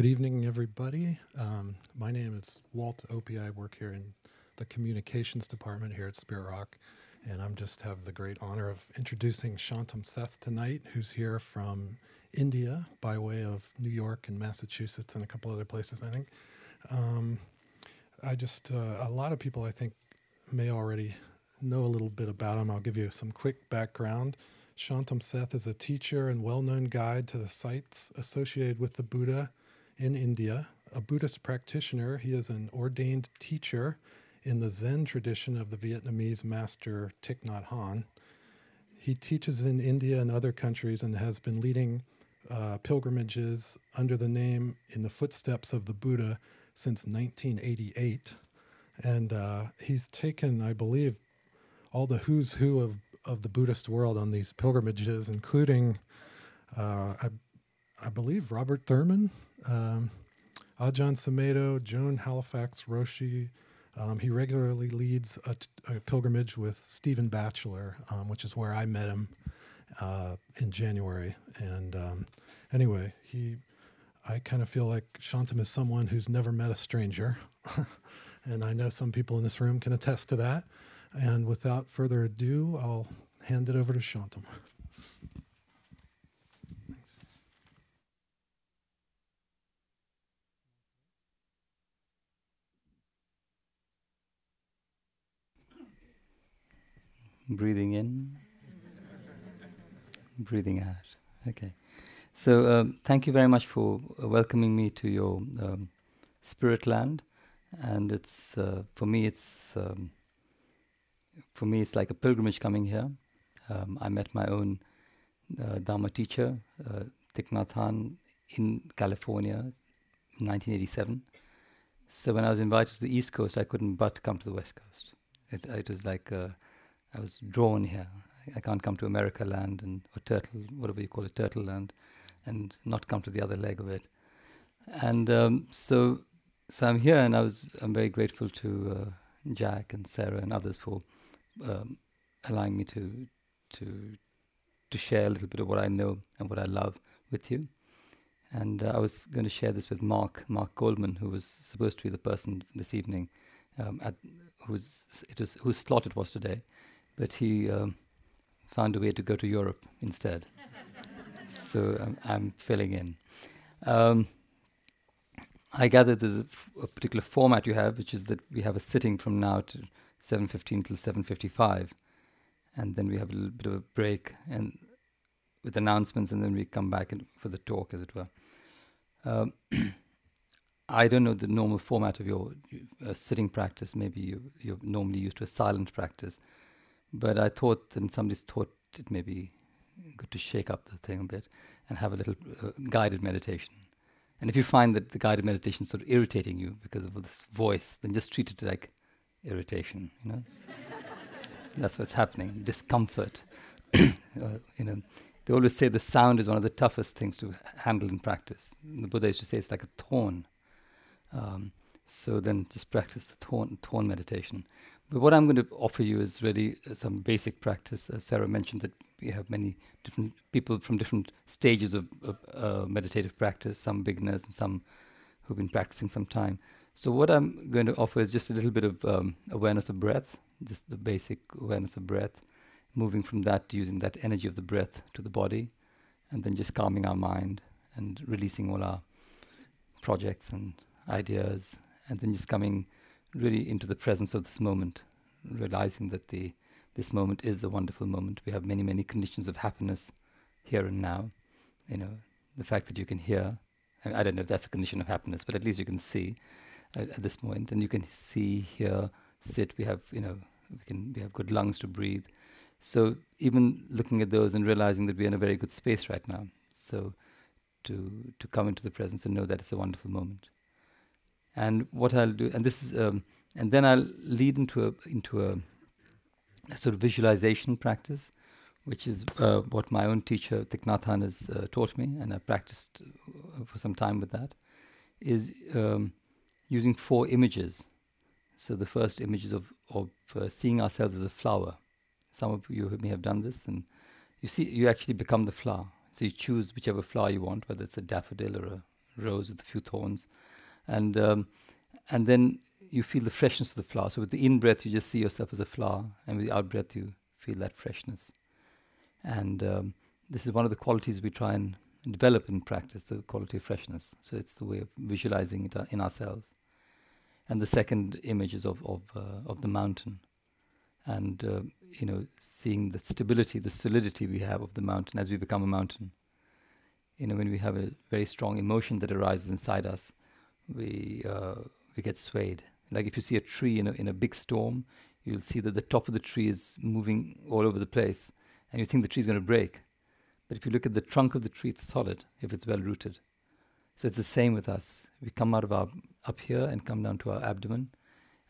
Good evening, everybody. Um, my name is Walt Opie. I work here in the communications department here at Spirit Rock, and I'm just have the great honor of introducing Shantum Seth tonight, who's here from India by way of New York and Massachusetts and a couple other places, I think. Um, I just, uh, a lot of people I think may already know a little bit about him. I'll give you some quick background. Shantum Seth is a teacher and well known guide to the sites associated with the Buddha in India. A Buddhist practitioner, he is an ordained teacher in the Zen tradition of the Vietnamese master Thich Nhat Hanh. He teaches in India and other countries and has been leading uh, pilgrimages under the name In the Footsteps of the Buddha since 1988. And uh, he's taken, I believe, all the who's who of of the Buddhist world on these pilgrimages, including, uh, I, I believe, Robert Thurman, um, Ajahn Sumedho, Joan Halifax Roshi. Um, he regularly leads a, a, pilgrimage with Stephen Batchelor, um, which is where I met him uh, in January. And um, anyway, he, I kind of feel like Shantum is someone who's never met a stranger. and I know some people in this room can attest to that. And without further ado, I'll hand it over to Shantum. Breathing in, breathing out. Okay. So, um, thank you very much for welcoming me to your um, spirit land. And it's, uh, for me, it's. Um, for me, it's like a pilgrimage coming here. Um, I met my own uh, Dharma teacher, uh, Thich in California in 1987. So when I was invited to the East Coast, I couldn't but come to the West Coast. It, it was like uh, I was drawn here. I can't come to America land and or turtle, whatever you call it, turtle land, and not come to the other leg of it. And um, so, so I'm here, and I was I'm very grateful to uh, Jack and Sarah and others for um, allowing me to to to share a little bit of what I know and what I love with you. And uh, I was going to share this with Mark, Mark Coleman, who was supposed to be the person this evening, um, at whose it was whose slot it was today, but he um, found a way to go to Europe instead. so um, I'm filling in. Um, I gather there's a, f- a particular format you have, which is that we have a sitting from now to 7.15 till 7.55 and then we have a little bit of a break and with announcements and then we come back for the talk as it were um, i don't know the normal format of your uh, sitting practice maybe you, you're normally used to a silent practice but i thought and somebody's thought it may be good to shake up the thing a bit and have a little uh, guided meditation and if you find that the guided meditation is sort of irritating you because of this voice then just treat it like irritation, you know. That's what's happening, discomfort. uh, you know, they always say the sound is one of the toughest things to handle in practice. The Buddha used to say it's like a thorn. Um, so then just practice the thorn, thorn meditation. But what I'm going to offer you is really uh, some basic practice. As Sarah mentioned that we have many different people from different stages of, of uh, meditative practice, some beginners and some who've been practicing some time. So what I'm going to offer is just a little bit of um, awareness of breath, just the basic awareness of breath, moving from that using that energy of the breath to the body, and then just calming our mind and releasing all our projects and ideas, and then just coming really into the presence of this moment, realizing that the this moment is a wonderful moment. We have many many conditions of happiness here and now. You know, the fact that you can hear. I, I don't know if that's a condition of happiness, but at least you can see at, at this point, and you can see, hear, sit. We have, you know, we can we have good lungs to breathe. So even looking at those and realizing that we're in a very good space right now. So to to come into the presence and know that it's a wonderful moment. And what I'll do, and this is, um, and then I'll lead into a into a, a sort of visualization practice, which is uh, what my own teacher Thich Nhat Hanh has uh, taught me, and I practiced uh, for some time with that. Is um, using four images. So the first image is of, of uh, seeing ourselves as a flower. Some of you may have done this, and you see, you actually become the flower. So you choose whichever flower you want, whether it's a daffodil or a rose with a few thorns, and um, and then you feel the freshness of the flower. So with the in breath, you just see yourself as a flower, and with the out breath, you feel that freshness. And um, this is one of the qualities we try and develop in practice: the quality of freshness. So it's the way of visualizing it uh, in ourselves. And the second image is of of uh, of the mountain, and uh, you know, seeing the stability, the solidity we have of the mountain as we become a mountain. You know, when we have a very strong emotion that arises inside us, we uh, we get swayed. Like if you see a tree in a in a big storm, you'll see that the top of the tree is moving all over the place, and you think the tree is going to break. But if you look at the trunk of the tree, it's solid if it's well rooted. So it's the same with us. We come out of our up here and come down to our abdomen,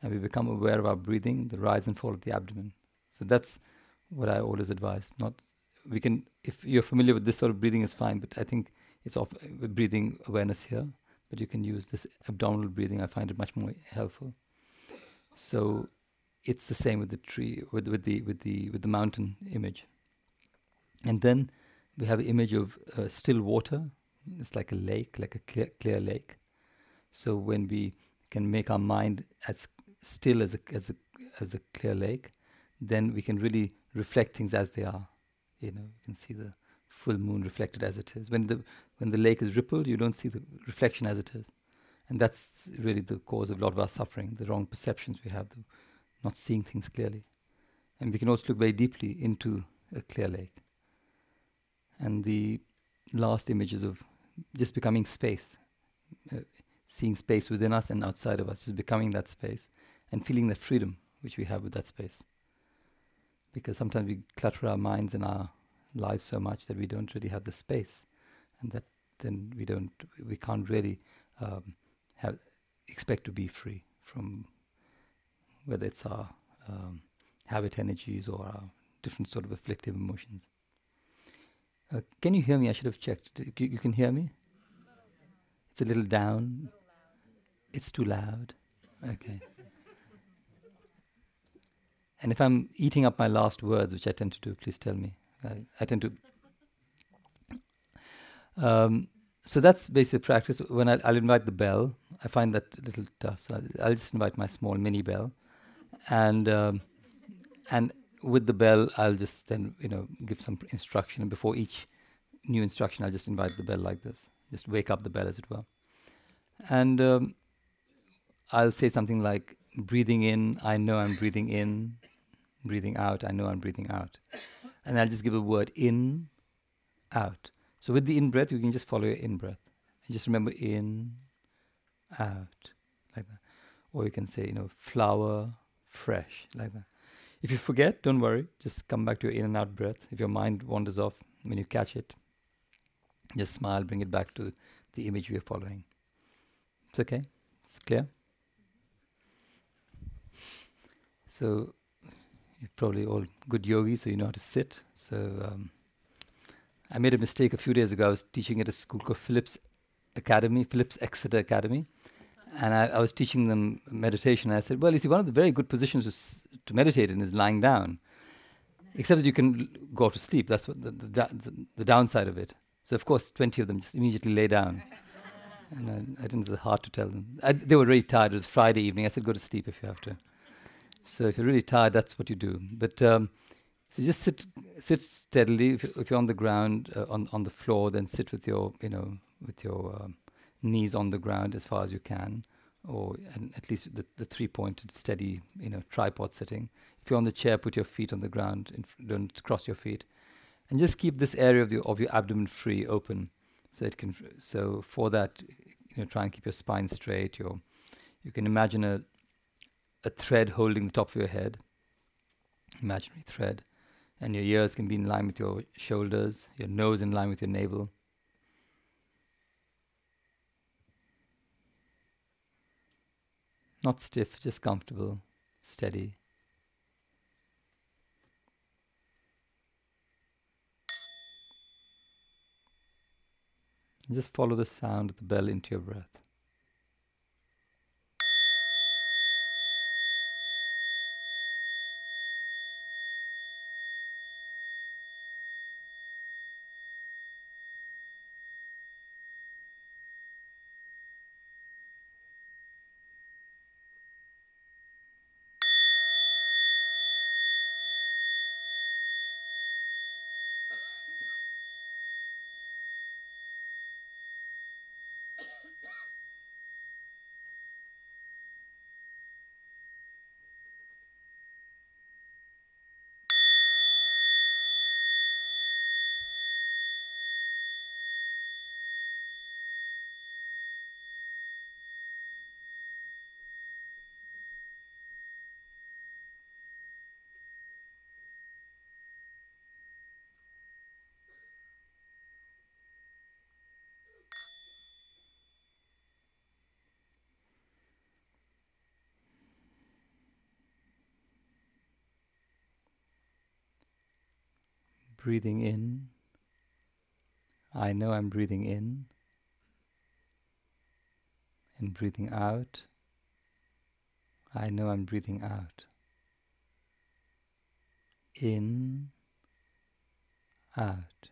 and we become aware of our breathing, the rise and fall of the abdomen. So that's what I always advise. Not we can if you're familiar with this sort of breathing is fine, but I think it's off breathing awareness here. But you can use this abdominal breathing. I find it much more helpful. So it's the same with the tree, with with the with the with the mountain image. And then we have an image of uh, still water. It's like a lake, like a clear, clear lake. So when we can make our mind as still as a as a as a clear lake, then we can really reflect things as they are. You know, you can see the full moon reflected as it is. When the when the lake is rippled, you don't see the reflection as it is, and that's really the cause of a lot of our suffering. The wrong perceptions we have, the not seeing things clearly, and we can also look very deeply into a clear lake. And the last images of just becoming space, uh, seeing space within us and outside of us, just becoming that space, and feeling the freedom which we have with that space because sometimes we clutter our minds and our lives so much that we don't really have the space, and that then we don't, we can't really um, have expect to be free from whether it's our um, habit energies or our different sort of afflictive emotions. Uh, can you hear me? I should have checked. You, you can hear me? It's a little down. It's too loud. Okay. And if I'm eating up my last words, which I tend to do, please tell me. I, I tend to. Um, so that's basic practice. When I, will invite the bell, I find that a little tough. So I'll, I'll just invite my small mini bell, and um, and with the bell, I'll just then you know give some instruction. And before each new instruction, I'll just invite the bell like this. Just wake up the bell, as it were. And um, I'll say something like, breathing in, I know I'm breathing in breathing out, I know I'm breathing out. And I'll just give a word in, out. So with the in breath, you can just follow your in breath. And just remember in, out, like that. Or you can say, you know, flower, fresh, like that. If you forget, don't worry. Just come back to your in and out breath. If your mind wanders off, when you catch it, just smile, bring it back to the image we are following. It's okay? It's clear? So you're probably all good yogis, so you know how to sit. So um, I made a mistake a few days ago. I was teaching at a school called Phillips Academy, Phillips Exeter Academy, and I, I, was teaching them meditation. And I said, "Well, you see, one of the very good positions to, s- to meditate in is lying down, except that you can l- go to sleep. That's what the, the, the, the, downside of it. So, of course, twenty of them just immediately lay down." and I, I didn't have the heart to tell them. I, they were really tired. It was Friday evening. I said, "Go to sleep if you have to." So if you're really tired, that's what you do. But um, so just sit sit steadily. If, if you're on the ground, uh, on on the floor, then sit with your you know with your um, knees on the ground as far as you can, or at least the, the three pointed steady you know tripod sitting. If you're on the chair, put your feet on the ground. F- don't cross your feet, and just keep this area of the of your abdomen free, open, so it can. So for that, you know, try and keep your spine straight. Your you can imagine a a thread holding the top of your head, imaginary thread, and your ears can be in line with your shoulders, your nose in line with your navel. Not stiff, just comfortable, steady. just follow the sound of the bell into your breath. Breathing in. I know I'm breathing in. And breathing out. I know I'm breathing out. In, out.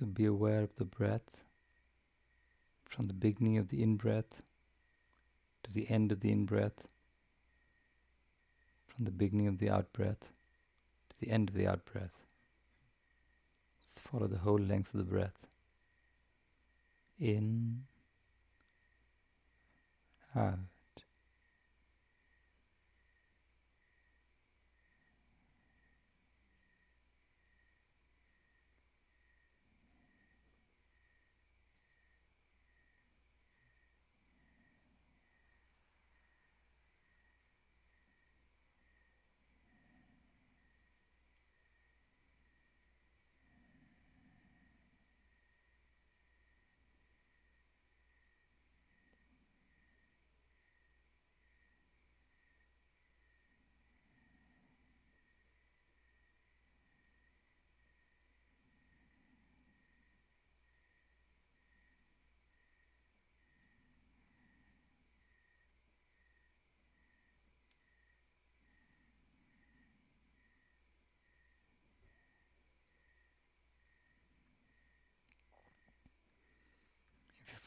So be aware of the breath from the beginning of the in breath to the end of the in breath, from the beginning of the out breath to the end of the out breath. Just follow the whole length of the breath. In, out.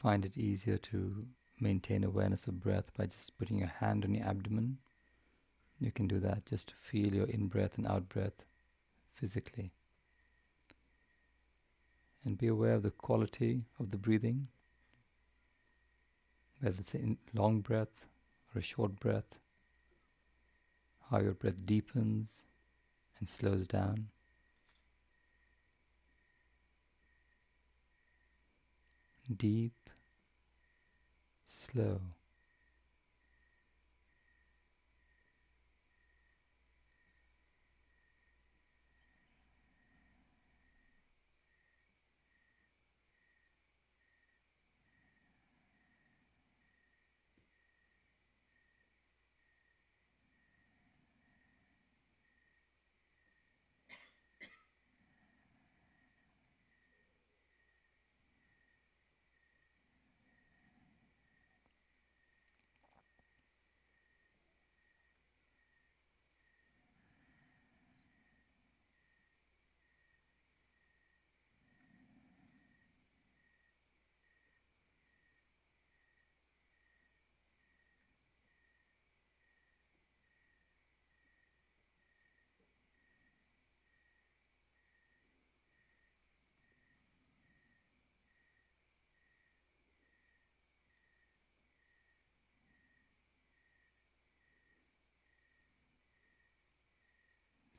Find it easier to maintain awareness of breath by just putting your hand on your abdomen. You can do that just to feel your in breath and out breath physically. And be aware of the quality of the breathing, whether it's a long breath or a short breath, how your breath deepens and slows down. Deep slow.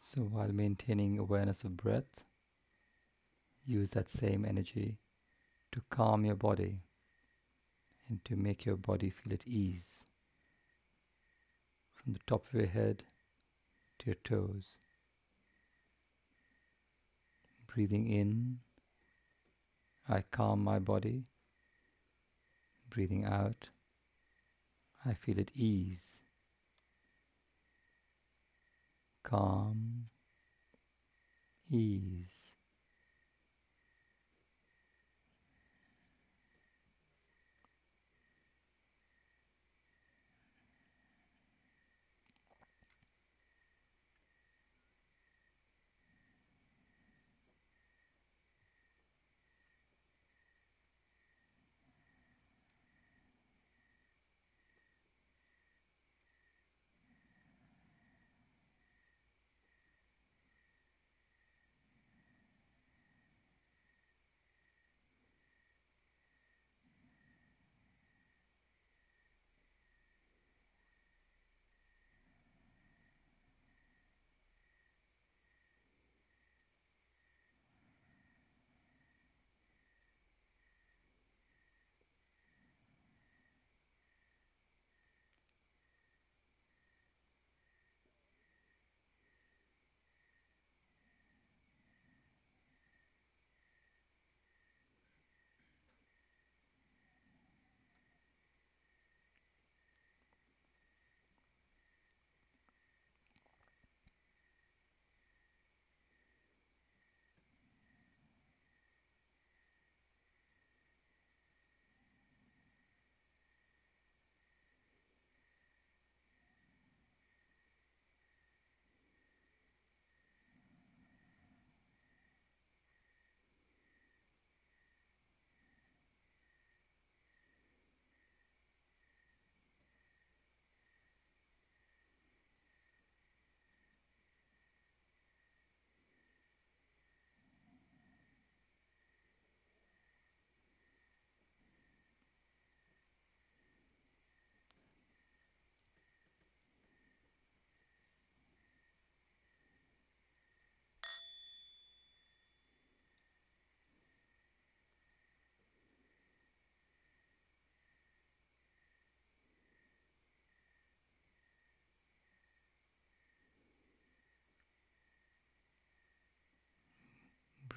So while maintaining awareness of breath, use that same energy to calm your body and to make your body feel at ease from the top of your head to your toes. Breathing in, I calm my body. Breathing out, I feel at ease calm, ease.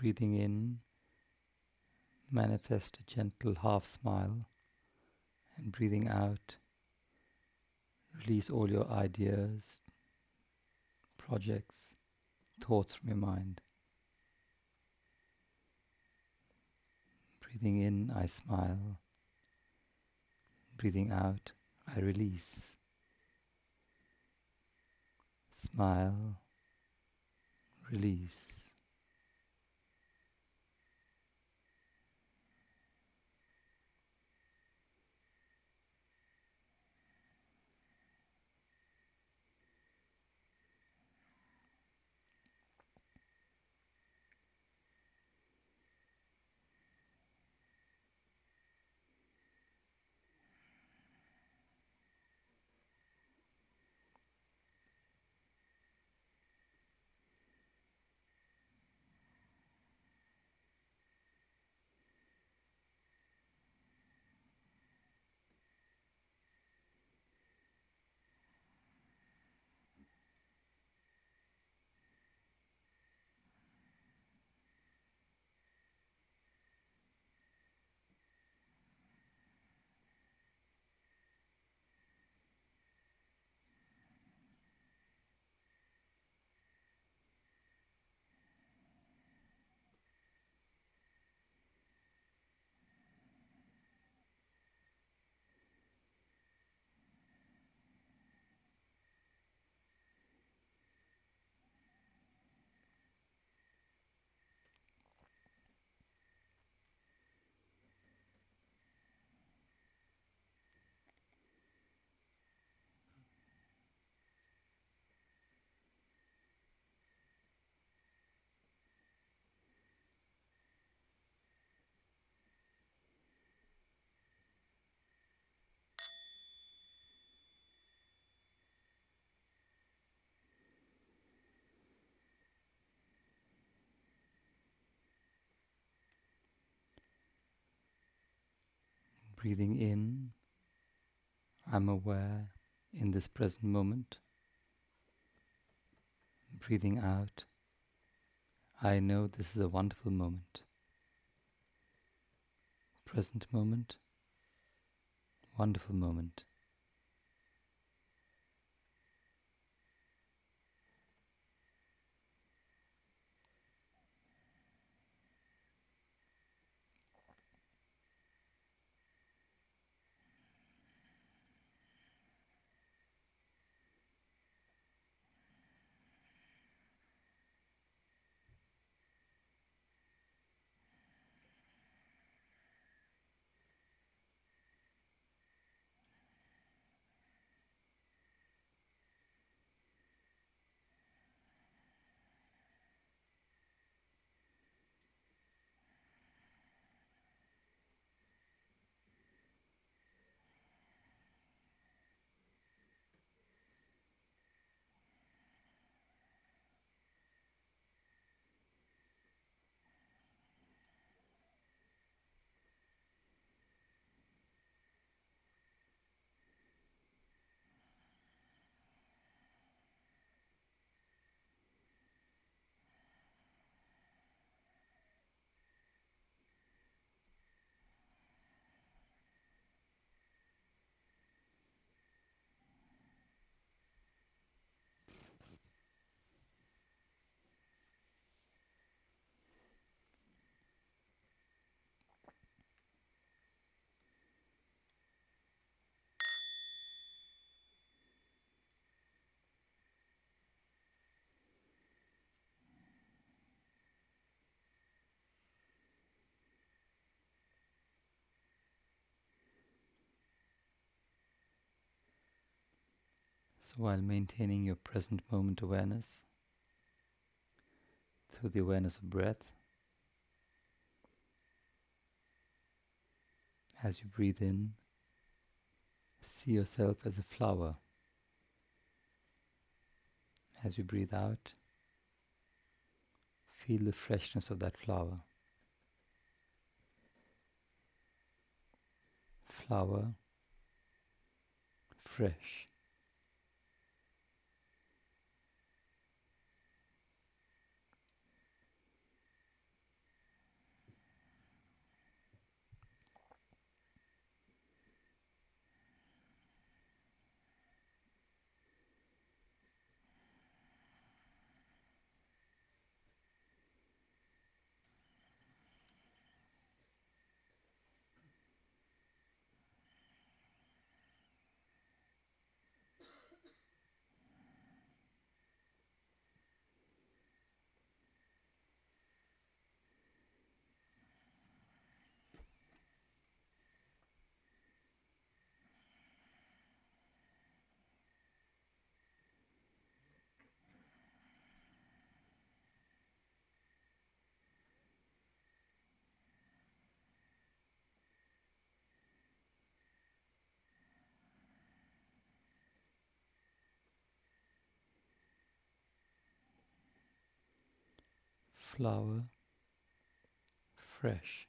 Breathing in, manifest a gentle half smile, and breathing out, release all your ideas, projects, thoughts from your mind. Breathing in, I smile. Breathing out, I release. Smile, release. Breathing in, I'm aware in this present moment. Breathing out, I know this is a wonderful moment. Present moment, wonderful moment. So, while maintaining your present moment awareness through the awareness of breath, as you breathe in, see yourself as a flower. As you breathe out, feel the freshness of that flower. Flower, fresh. Flower, fresh.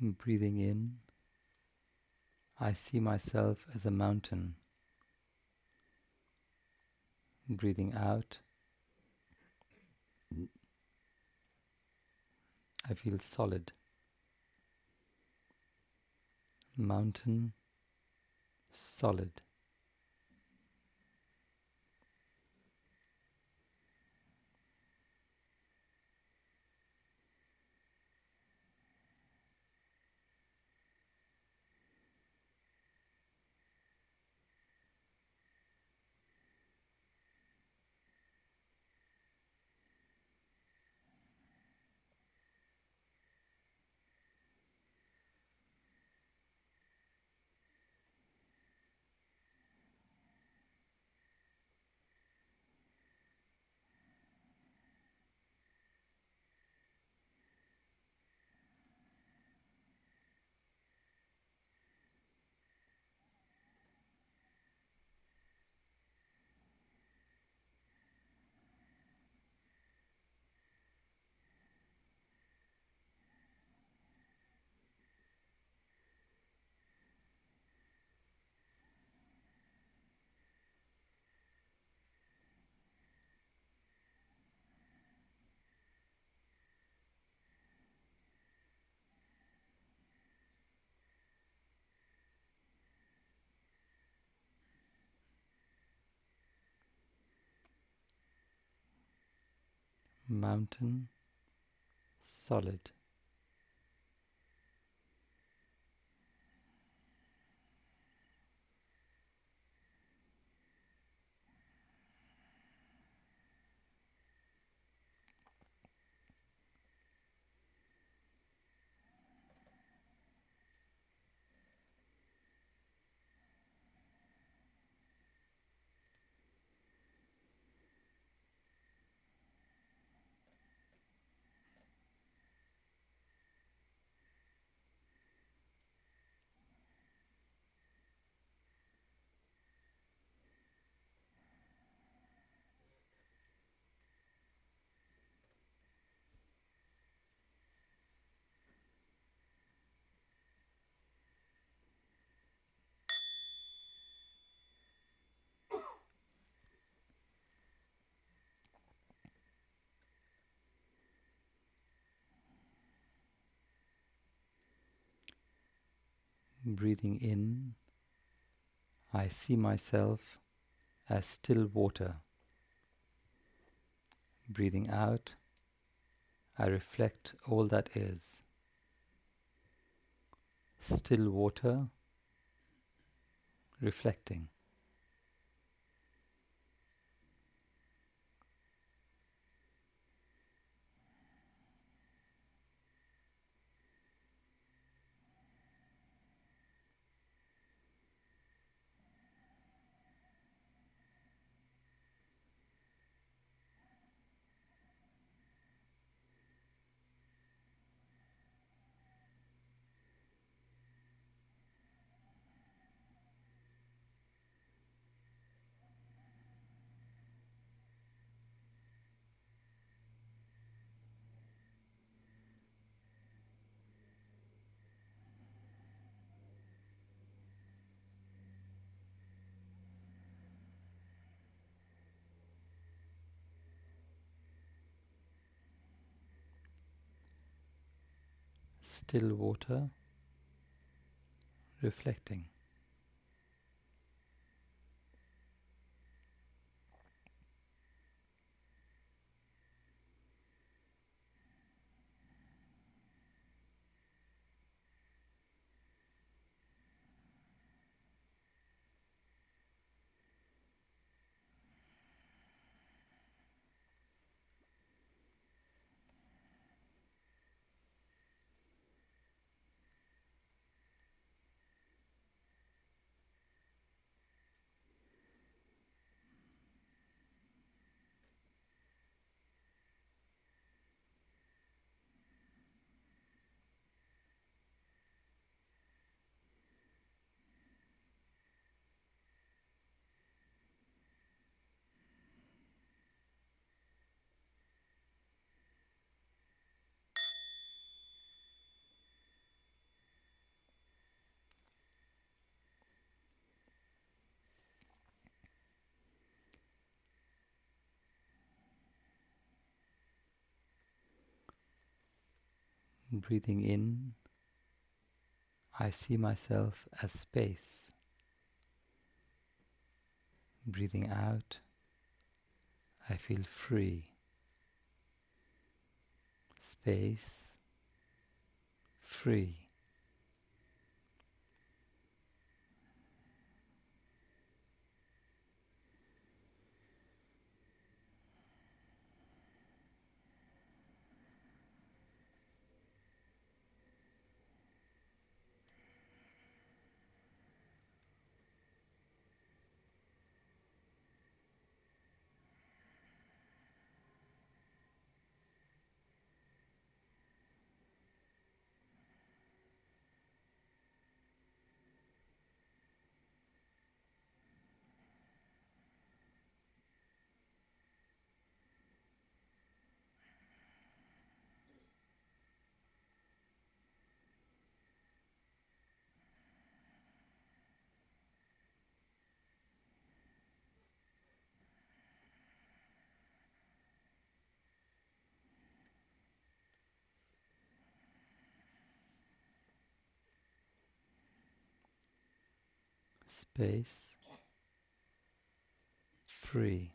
Breathing in, I see myself as a mountain. Breathing out, I feel solid. Mountain, solid. Mountain solid. Breathing in, I see myself as still water. Breathing out, I reflect all that is. Still water, reflecting. Still water, reflecting. Breathing in, I see myself as space. Breathing out, I feel free. Space, free. Space, free.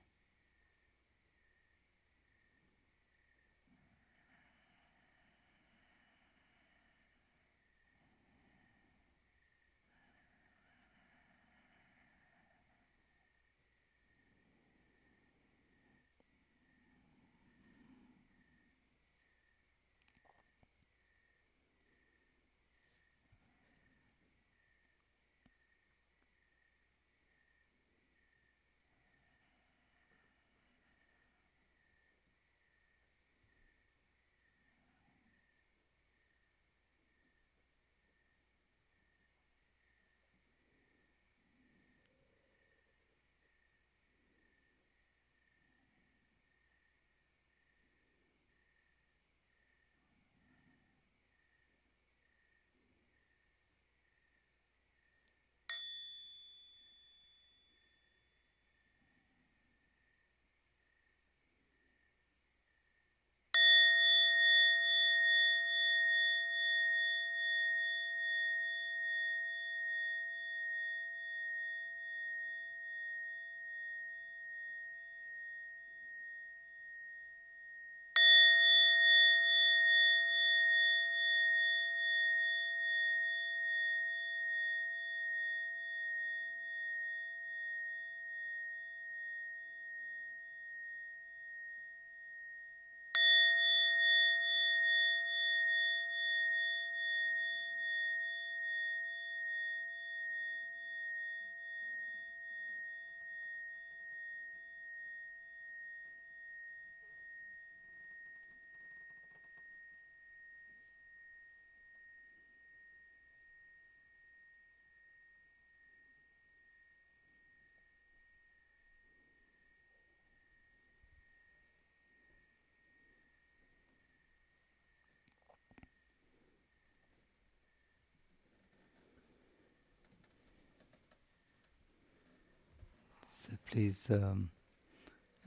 Please um,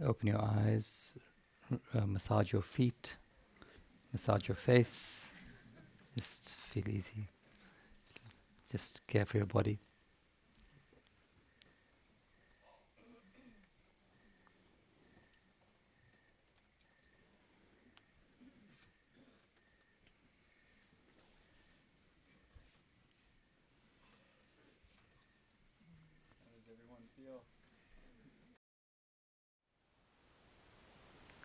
open your eyes, uh, massage your feet, massage your face, Just feel easy. Just care for your body.